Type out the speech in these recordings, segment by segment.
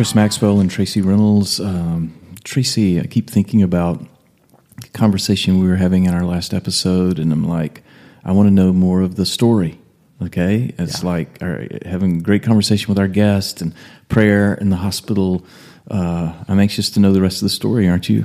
Chris Maxwell and Tracy Reynolds. Um, Tracy, I keep thinking about the conversation we were having in our last episode, and I'm like, I want to know more of the story. Okay, it's yeah. like our, having great conversation with our guest and prayer in the hospital. Uh, I'm anxious to know the rest of the story, aren't you?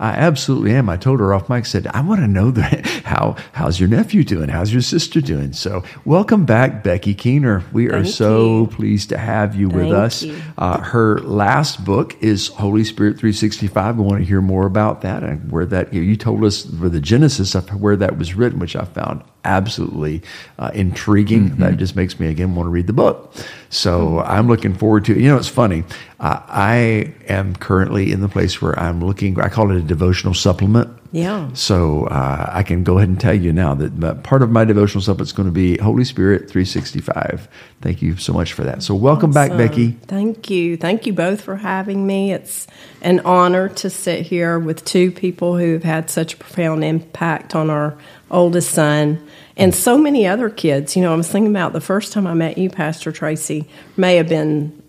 I absolutely am. I told her off mic, said, I want to know that how how's your nephew doing? How's your sister doing? So welcome back, Becky Keener. We are so you. pleased to have you Thank with us. Uh, her last book is Holy Spirit 365. We want to hear more about that and where that you told us for the genesis of where that was written, which I found absolutely uh, intriguing. Mm-hmm. That just makes me again want to read the book. So I'm looking forward to. It. You know, it's funny. Uh, I am currently in the place where I'm looking. I call it a devotional supplement. Yeah. So uh, I can go ahead and tell you now that part of my devotional supplement is going to be Holy Spirit 365. Thank you so much for that. So welcome awesome. back, Becky. Thank you. Thank you both for having me. It's an honor to sit here with two people who have had such a profound impact on our oldest son and so many other kids. You know, I was thinking about the first time I met you, Pastor Tracy, may have been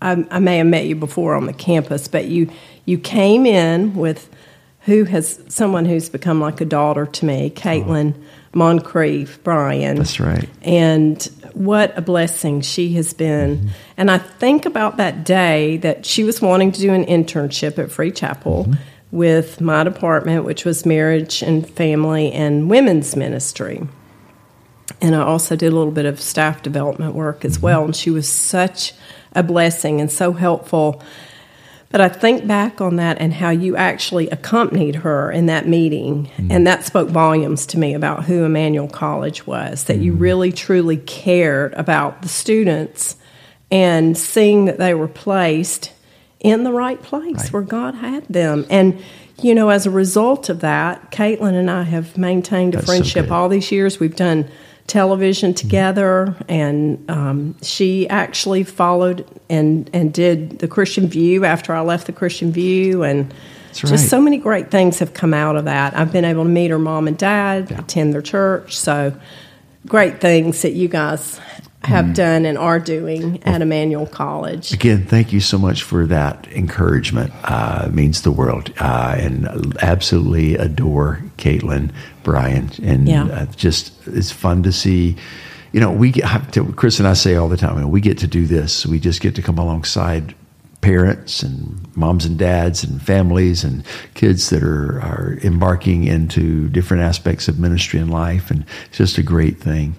I, I, may have met you before on the campus, but you you came in with who has someone who's become like a daughter to me, Caitlin oh. Moncrief Bryan. That's right. And what a blessing she has been. Mm-hmm. And I think about that day that she was wanting to do an internship at Free Chapel. Mm-hmm. With my department, which was marriage and family and women's ministry. And I also did a little bit of staff development work as mm-hmm. well. And she was such a blessing and so helpful. But I think back on that and how you actually accompanied her in that meeting, mm. and that spoke volumes to me about who Emmanuel College was. That mm. you really truly cared about the students and seeing that they were placed in the right place right. where God had them. And you know, as a result of that, Caitlin and I have maintained a That's friendship so all these years. We've done television together, and um, she actually followed and and did the Christian View after I left the Christian View, and right. just so many great things have come out of that. I've been able to meet her mom and dad, yeah. attend their church, so great things that you guys have mm. done and are doing at Emmanuel College. Again, thank you so much for that encouragement. Uh, it means the world, uh, and absolutely adore Caitlin Bryan, and yeah. uh, just it's fun to see. You know, we get to, Chris and I say all the time, you know, we get to do this. We just get to come alongside parents and moms and dads and families and kids that are, are embarking into different aspects of ministry and life, and it's just a great thing.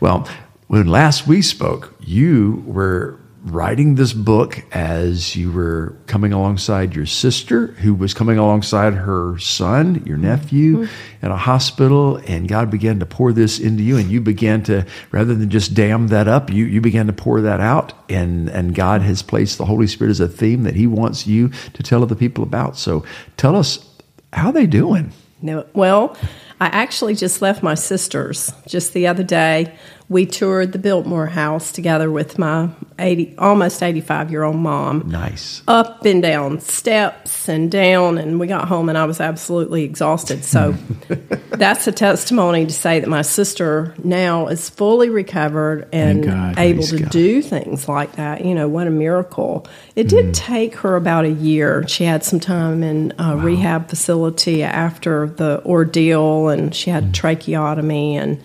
Well, when last we spoke, you were writing this book as you were coming alongside your sister, who was coming alongside her son, your nephew, mm-hmm. in a hospital, and God began to pour this into you, and you began to, rather than just dam that up, you, you began to pour that out, and, and God has placed the Holy Spirit as a theme that He wants you to tell other people about. So tell us, how they doing? No, well, I actually just left my sister's just the other day we toured the Biltmore House together with my 80, almost 85 year old mom. Nice. Up and down steps and down, and we got home and I was absolutely exhausted. So that's a testimony to say that my sister now is fully recovered and God, able to God. do things like that. You know, what a miracle. It did mm. take her about a year. She had some time in a wow. rehab facility after the ordeal, and she had mm. tracheotomy and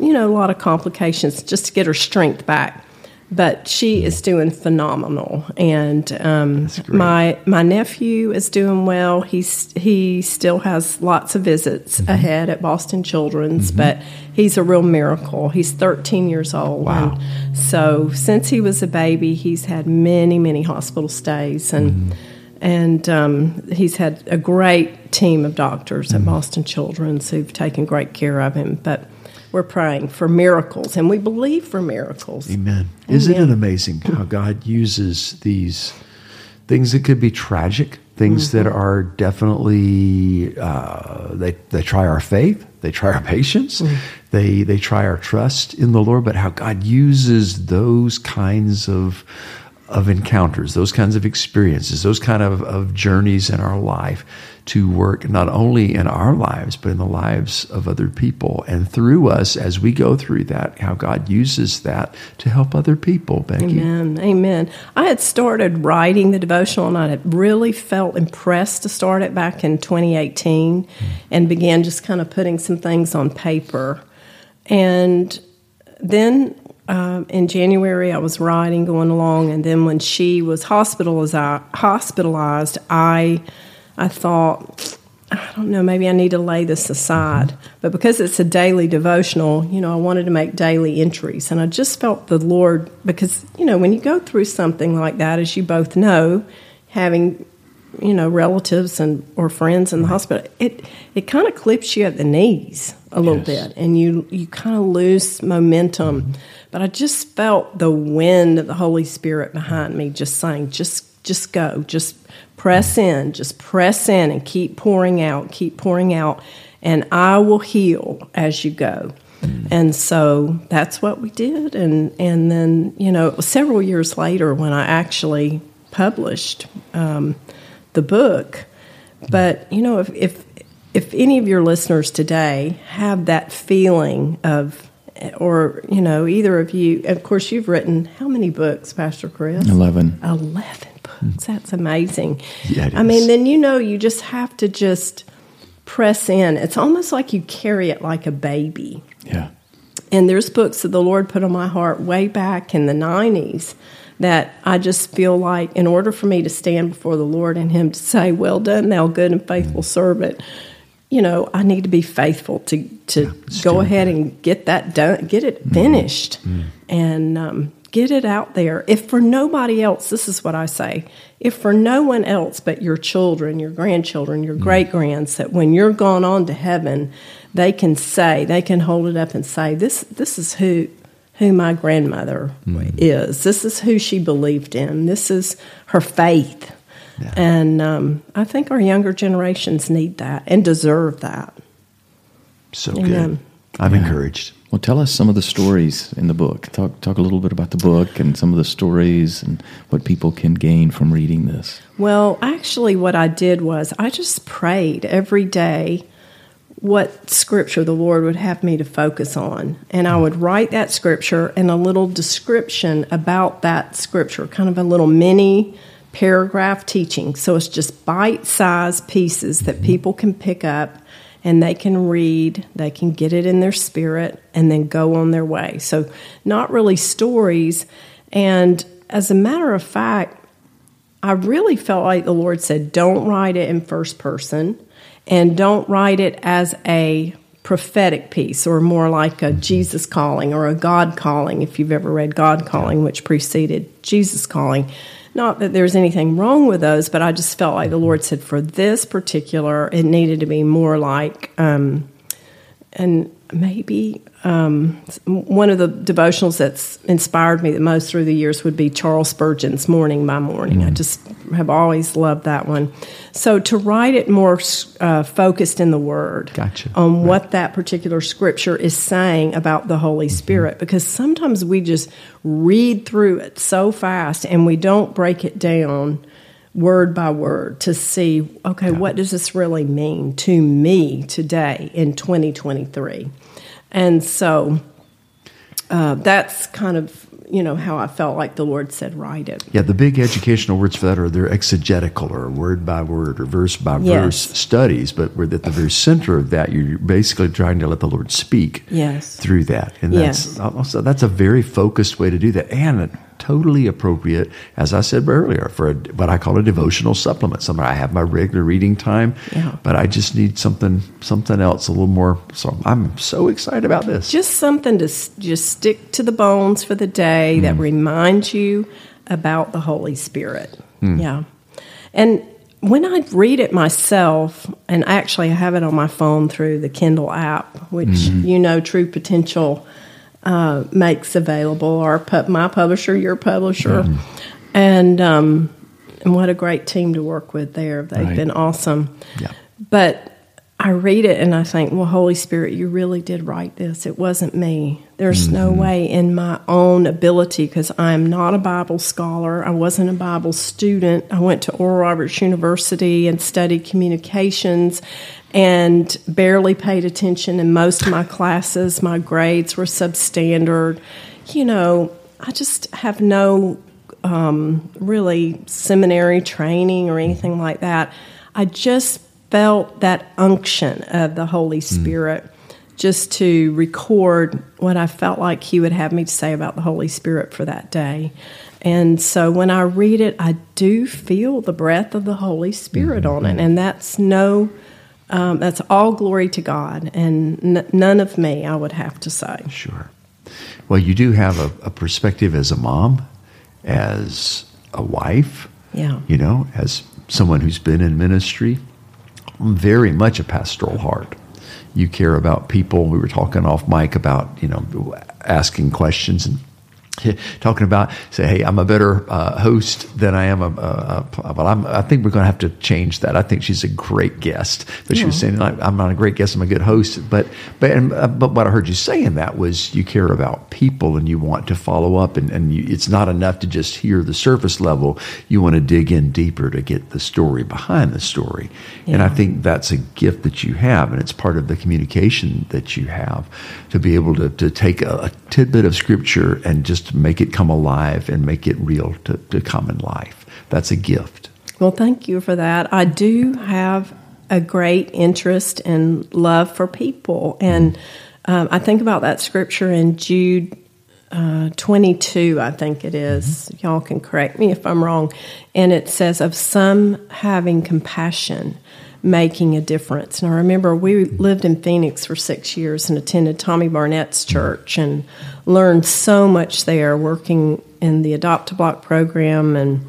you know, a lot of complications just to get her strength back. But she is doing phenomenal, and um, my my nephew is doing well. He's he still has lots of visits mm-hmm. ahead at Boston Children's, mm-hmm. but he's a real miracle. He's 13 years old, wow. and so since he was a baby, he's had many many hospital stays and. Mm-hmm and um, he's had a great team of doctors mm-hmm. at Boston Children's who've taken great care of him. But we're praying for miracles, and we believe for miracles. Amen. Amen. Isn't it amazing how God uses these things that could be tragic, things mm-hmm. that are definitely uh, they they try our faith, they try our patience, mm-hmm. they they try our trust in the Lord. But how God uses those kinds of of encounters, those kinds of experiences, those kind of, of journeys in our life to work not only in our lives, but in the lives of other people. And through us, as we go through that, how God uses that to help other people, Becky. Amen. Amen. I had started writing the devotional and I had really felt impressed to start it back in 2018 mm. and began just kind of putting some things on paper. And then um, in January, I was riding, going along, and then when she was hospitalized, hospitalized, I, I thought, I don't know, maybe I need to lay this aside. But because it's a daily devotional, you know, I wanted to make daily entries, and I just felt the Lord because you know when you go through something like that, as you both know, having you know relatives and or friends in the hospital, it it kind of clips you at the knees a little yes. bit, and you you kind of lose momentum. Mm-hmm but I just felt the wind of the Holy Spirit behind me, just saying, just just go, just press in, just press in and keep pouring out, keep pouring out, and I will heal as you go. Mm. And so that's what we did. And, and then, you know, several years later when I actually published um, the book. But, you know, if, if, if any of your listeners today have that feeling of or you know either of you of course you've written how many books pastor chris? 11 11 books. That's amazing. Yeah, i mean then you know you just have to just press in. It's almost like you carry it like a baby. Yeah. And there's books that the lord put on my heart way back in the 90s that I just feel like in order for me to stand before the Lord and Him to say, Well done, thou good and faithful servant, you know, I need to be faithful to to yeah, go ahead that. and get that done, get it mm-hmm. finished, mm-hmm. and um, get it out there. If for nobody else, this is what I say: if for no one else but your children, your grandchildren, your mm-hmm. great grands, that when you're gone on to heaven, they can say, they can hold it up and say, "This, this is who." Who my grandmother mm-hmm. is. This is who she believed in. This is her faith yeah. And um, I think our younger generations need that and deserve that. So Amen. good. I'm yeah. encouraged. Well, tell us some of the stories in the book. Talk talk a little bit about the book and some of the stories and what people can gain from reading this. Well, actually, what I did was I just prayed every day what scripture the Lord would have me to focus on. And I would write that scripture and a little description about that scripture, kind of a little mini paragraph teaching. So it's just bite sized pieces that people can pick up and they can read, they can get it in their spirit, and then go on their way. So, not really stories. And as a matter of fact, I really felt like the Lord said, don't write it in first person and don't write it as a prophetic piece or more like a Jesus calling or a God calling, if you've ever read God calling, which preceded Jesus calling. Not that there's anything wrong with those, but I just felt like the Lord said for this particular, it needed to be more like, um, and maybe um, one of the devotionals that's inspired me the most through the years would be Charles Spurgeon's Morning by Morning. Mm. I just have always loved that one. So to write it more uh, focused in the Word gotcha. on right. what that particular scripture is saying about the Holy mm-hmm. Spirit, because sometimes we just read through it so fast and we don't break it down word by word to see okay yeah. what does this really mean to me today in 2023 and so uh, that's kind of you know how I felt like the Lord said, write it. Yeah, the big educational words for that are they're exegetical or word by word or verse by verse studies, but we're at the very center of that. You're basically trying to let the Lord speak yes. through that, and that's yes. also that's a very focused way to do that, and totally appropriate, as I said earlier, for a, what I call a devotional supplement. Something I have my regular reading time, yeah. but I just need something something else a little more. So I'm so excited about this. Just something to just stick to the bones for the day mm. that reminds you about the Holy Spirit. Mm. Yeah, and when I read it myself, and actually I have it on my phone through the Kindle app, which mm-hmm. you know, True Potential uh, makes available, our my publisher, your publisher, mm-hmm. and um, and what a great team to work with there. They've Right. been awesome. Yeah. But I read it and I think, well, Holy Spirit, you really did write this. It wasn't me. There's no way in my own ability because I'm not a Bible scholar. I wasn't a Bible student. I went to Oral Roberts University and studied communications and barely paid attention in most of my classes. My grades were substandard. You know, I just have no um, really seminary training or anything like that. I just felt that unction of the Holy Spirit just to record what I felt like He would have me to say about the Holy Spirit for that day. And so when I read it, I do feel the breath of the Holy Spirit on it. And that's no, um, that's all glory to God and n- none of me, I would have to say. Sure. Well, you do have a, a perspective as a mom, as a wife, Yeah. you know, as someone who's been in ministry, very much a pastoral heart. You care about people. We were talking off mic about, you know, asking questions and talking about say, hey, I'm a better uh, host than I am a, a, a but I'm, I think we're going to have to change that. I think she's a great guest, but she was saying like, I'm not a great guest, I'm a good host. But but and, uh, but what I heard you say in that was you care about people and you want to follow up, and and you, it's not enough to just hear the surface level. You want to dig in deeper to get the story behind the story, and I think that's a gift that you have, and it's part of the communication that you have to be able to, to take a, a tidbit of scripture and just make it come alive and make it real to, to common life. That's a gift. Well, thank you for that. I do have a great interest and love for people. And um, I think about that scripture in Jude uh, 22, I think it is. Y'all can correct me if I'm wrong. And it says, Of some having compassion, making a difference. And I remember we lived in Phoenix for six years and attended Tommy Barnett's church and learned so much there working in the Adopt a Block program and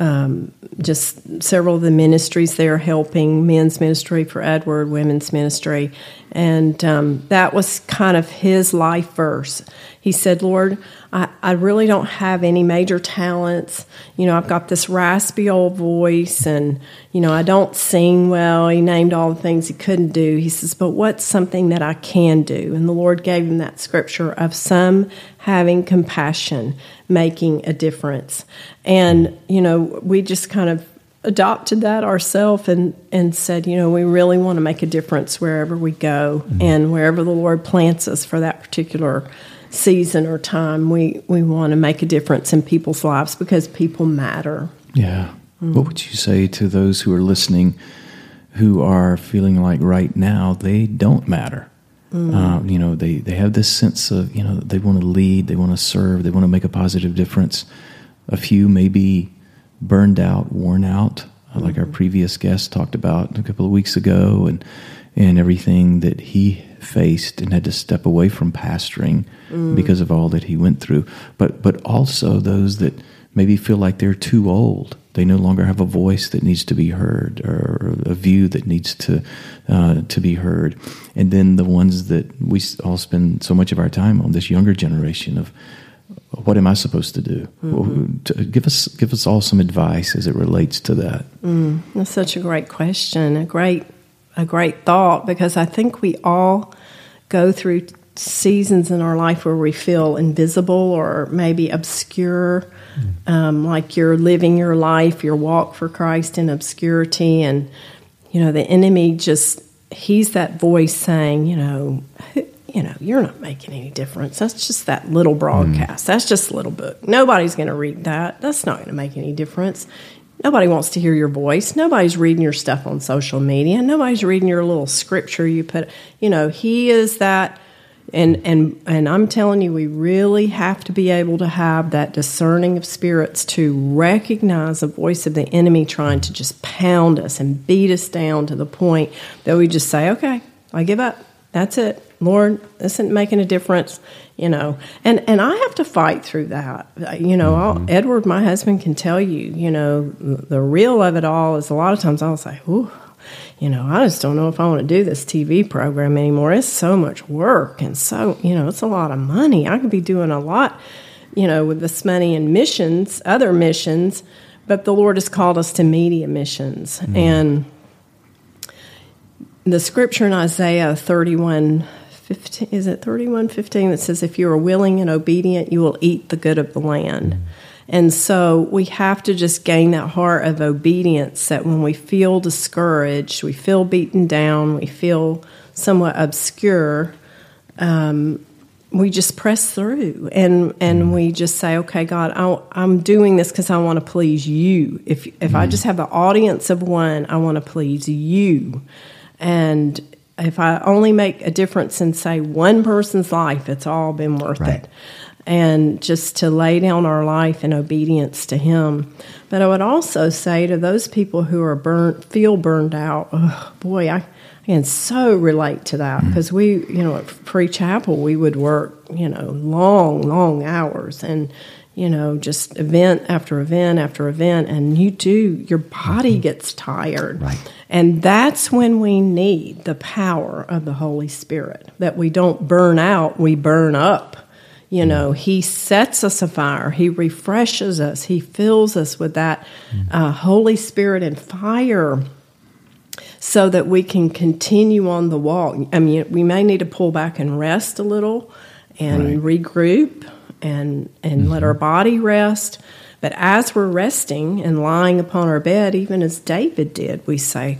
um, just several of the ministries there helping men's ministry for Edward, women's ministry. And um, that was kind of his life verse. He said, Lord, I, I really don't have any major talents. You know, I've got this raspy old voice and, you know, I don't sing well. He named all the things he couldn't do. He says, but what's something that I can do? And the Lord gave him that scripture of some having compassion, making a difference. And, you know, we just kind of adopted that ourselves and, and said, you know, we really want to make a difference wherever we go mm-hmm. and wherever the Lord plants us for that particular season or time. We, we want to make a difference in people's lives because people matter. Yeah. What would you say to those who are listening who are feeling like right now they don't matter? Um, you know, they, they have this sense of, you know, they want to lead, they want to serve, they want to make a positive difference. A few may be burned out, worn out, like our previous guest talked about a couple of weeks ago, and, and everything that he faced and had to step away from pastoring mm. because of all that he went through. But, but also those that maybe feel like they're too old. They no longer have a voice that needs to be heard or a view that needs to uh, to be heard. And then the ones that we all spend so much of our time on, this younger generation of what am I supposed to do? Mm-hmm. To- give us give us all some advice as it relates to that. Mm, that's such a great question, a great a great thought because I think we all go through seasons in our life where we feel invisible or maybe obscure, um, like you're living your life, your walk for Christ in obscurity, and you know the enemy just he's that voice saying, you know. You know, you're not making any difference. That's just that little broadcast. That's just a little book. Nobody's going to read that. That's not going to make any difference. Nobody wants to hear your voice. Nobody's reading your stuff on social media. Nobody's reading your little scripture you put. You know, he is that and and and I'm telling you we really have to be able to have that discerning of spirits to recognize the voice of the enemy trying to just pound us and beat us down to the point that we just say, "Okay, I give up. That's it. Lord, this isn't making a difference." You know, and and I have to fight through that. You know, I'll, Edward, my husband, can tell you. You know, the real of it all is a lot of times I'll say, "Ooh, you know, I just don't know if I want to do this TV program anymore. It's so much work and so, you know, it's a lot of money. I could be doing a lot, you know, with this money in missions, other missions, but the Lord has called us to media missions. Mm. And the scripture in Isaiah 31 15, is it 31 15 that says, If you are willing and obedient, you will eat the good of the land. And so we have to just gain that heart of obedience that when we feel discouraged, we feel beaten down, we feel somewhat obscure, um, we just press through and and we just say, okay, God, I, am doing this because I want to please you. If if mm. I just have the audience of one, I want to please you, and if I only make a difference in say one person's life, it's all been worth right. it. And just to lay down our life in obedience to Him. But I would also say to those people who are burnt, feel burned out, oh, boy, I and so relate to that because mm. we, you know, at Free Chapel, we would work, you know, long, long hours and, you know, just event after event after event. And you do, your body mm-hmm. gets tired. Right. And that's when we need the power of the Holy Spirit, that we don't burn out, we burn up. You mm. know, He sets us afire, He refreshes us, He fills us with that mm. uh, Holy Spirit and fire so that we can continue on the walk. I mean, we may need to pull back and rest a little and right. regroup and and mm-hmm. let our body rest. But as we're resting and lying upon our bed, even as David did, we say,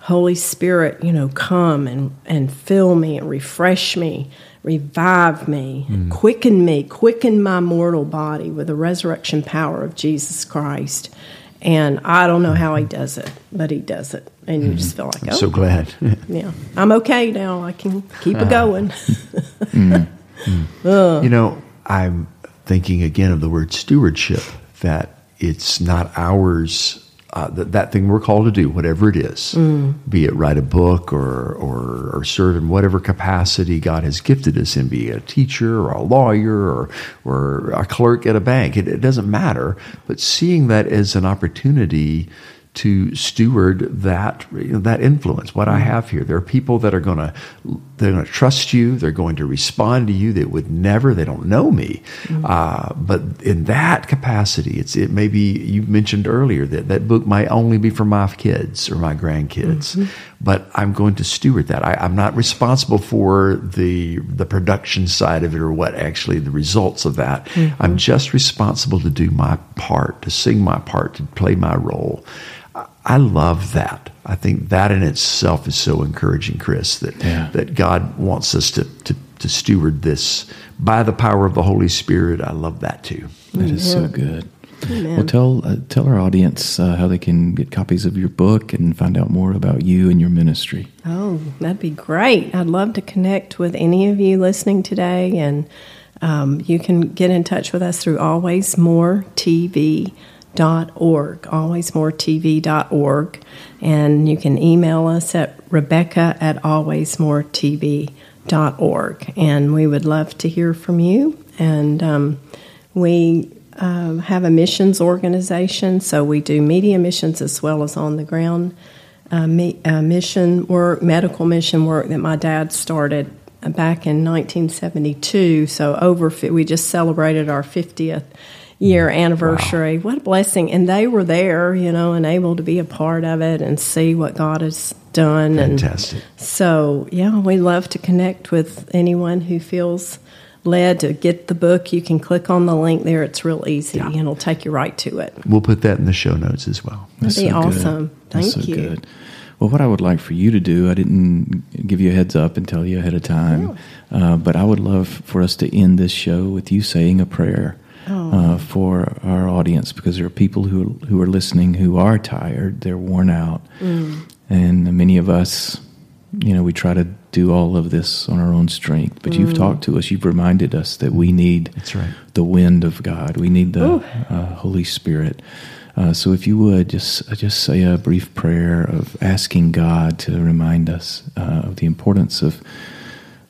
Holy Spirit, you know, come and, and fill me and refresh me, revive me, mm. quicken me, quicken my mortal body with the resurrection power of Jesus Christ. And I don't know how he does it, but he does it. And you mm-hmm. just feel like, I'm oh, so glad. yeah, I'm okay now. I can keep it going. mm-hmm. uh. You know, I'm thinking again of the word stewardship, that it's not ours uh, that, that thing we're called to do, whatever it is, mm. be it write a book or, or, or serve in whatever capacity God has gifted us in, be a teacher or a lawyer or, or a clerk at a bank. It, it doesn't matter. But seeing that as an opportunity to steward that that influence. What I mm-hmm. have here, there are people that are going to they're going to trust you. They're going to respond to you. They would never. They don't know me, mm-hmm. uh, but in that capacity, it's it. Maybe you mentioned earlier that that book might only be for my kids or my grandkids, mm-hmm. but I'm going to steward that. I, I'm not responsible for the the production side of it or what actually the results of that. Mm-hmm. I'm just responsible to do my part, to sing my part, to play my role. I love that. I think that in itself is so encouraging, Chris, that, yeah. that God wants us to, to, to, steward this by the power of the Holy Spirit. I love that too. That is so good. Amen. Well, tell uh, tell our audience uh, how they can get copies of your book and find out more about you and your ministry. Oh, that'd be great! I'd love to connect with any of you listening today, and um, you can get in touch with us through Always More TV alwaysmoretv.org, alwaysmoretv.org. And you can email us at rebecca at alwaysmoretv.org. And we would love to hear from you. And um, we uh, have a missions organization, so we do media missions as well as on the ground uh, me, uh, mission work, medical mission work that my dad started back in 1972. So over we just celebrated our 50th year anniversary. Wow. What a blessing. And they were there, you know, and able to be a part of it and see what God has done. Fantastic. And so, yeah, we love to connect with anyone who feels led to get the book. You can click on the link there. It's real easy yeah. and it'll take you right to it. We'll put that in the show notes as well. That'd be so awesome. Good. Thank so you. Good. Well, what I would like for you to do, I didn't give you a heads up and tell you ahead of time, uh, but I would love for us to end this show with you saying a prayer oh. uh, for our audience because there are people who who are listening who are tired, they're worn out, mm. and many of us, you know, we try to do all of this on our own strength. But mm. you've talked to us, you've reminded us that we need That's right. the wind of God, we need the uh, Holy Spirit. Uh, so if you would just just say a brief prayer of asking God to remind us uh, of the importance of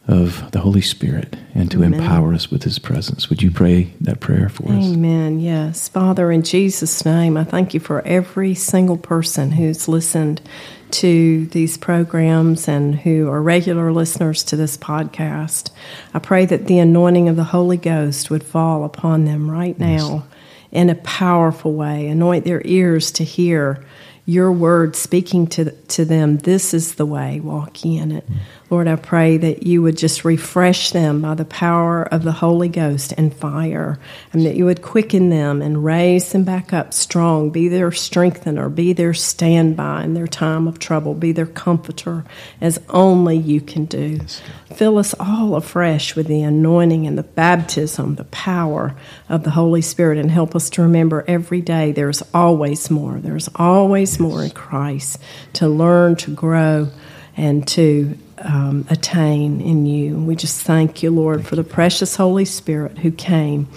of the Holy Spirit and to Amen. empower us with His presence. Would you pray that prayer for us? Amen. Yes. Father, in Jesus' name, I thank you for every single person who's listened to these programs and who are regular listeners to this podcast. I pray that the anointing of the Holy Ghost would fall upon them right now. Yes in a powerful way. Anoint their ears to hear your word speaking to, to them. This is the way, walk in it. Mm. Lord, I pray that you would just refresh them by the power of the Holy Ghost and fire, and that you would quicken them and raise them back up strong, be their strengthener, be their standby in their time of trouble, be their comforter, as only you can do. Yes, Fill us all afresh with the anointing and the baptism, the power of the Holy Spirit, and help us to remember every day there's always more. There's always yes. more in Christ to learn, to grow, and to um, attain in you. We just thank you, Lord, thank for the precious Holy Spirit who came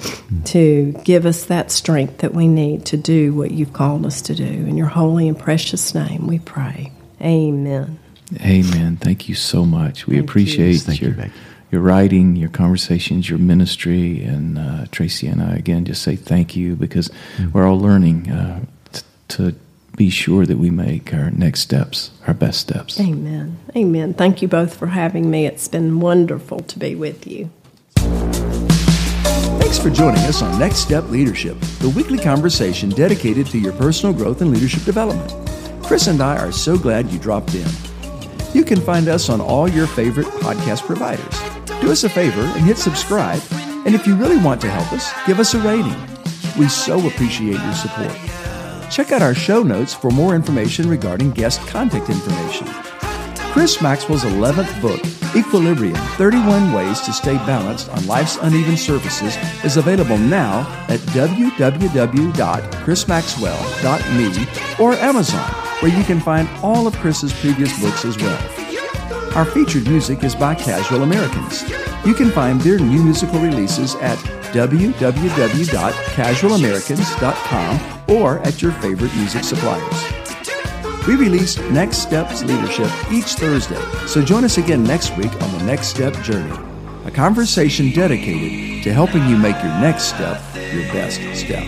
to give us that strength that we need to do what you've called us to do. In your holy and precious name, we pray. Amen. Amen. Thank you so much. We thank appreciate you. your, you, your writing, your conversations, your ministry. And uh, Tracy and I, again, just say thank you because mm-hmm. we're all learning uh, t- to be sure that we make our next steps our best steps. Amen. Amen. Thank you both for having me. It's been wonderful to be with you. Thanks for joining us on Next Step Leadership, the weekly conversation dedicated to your personal growth and leadership development. Chris and I are so glad you dropped in. You can find us on all your favorite podcast providers. Do us a favor and hit subscribe. And if you really want to help us, give us a rating. We so appreciate your support. Check out our show notes for more information regarding guest contact information. Chris Maxwell's 11th book, Equilibrium 31 Ways to Stay Balanced on Life's Uneven Surfaces, is available now at www.chrismaxwell.me or Amazon, where you can find all of Chris's previous books as well. Our featured music is by Casual Americans. You can find their new musical releases at www.casualamericans.com or at your favorite music suppliers. We release Next Steps Leadership each Thursday, so join us again next week on the Next Step Journey, a conversation dedicated to helping you make your next step your best step.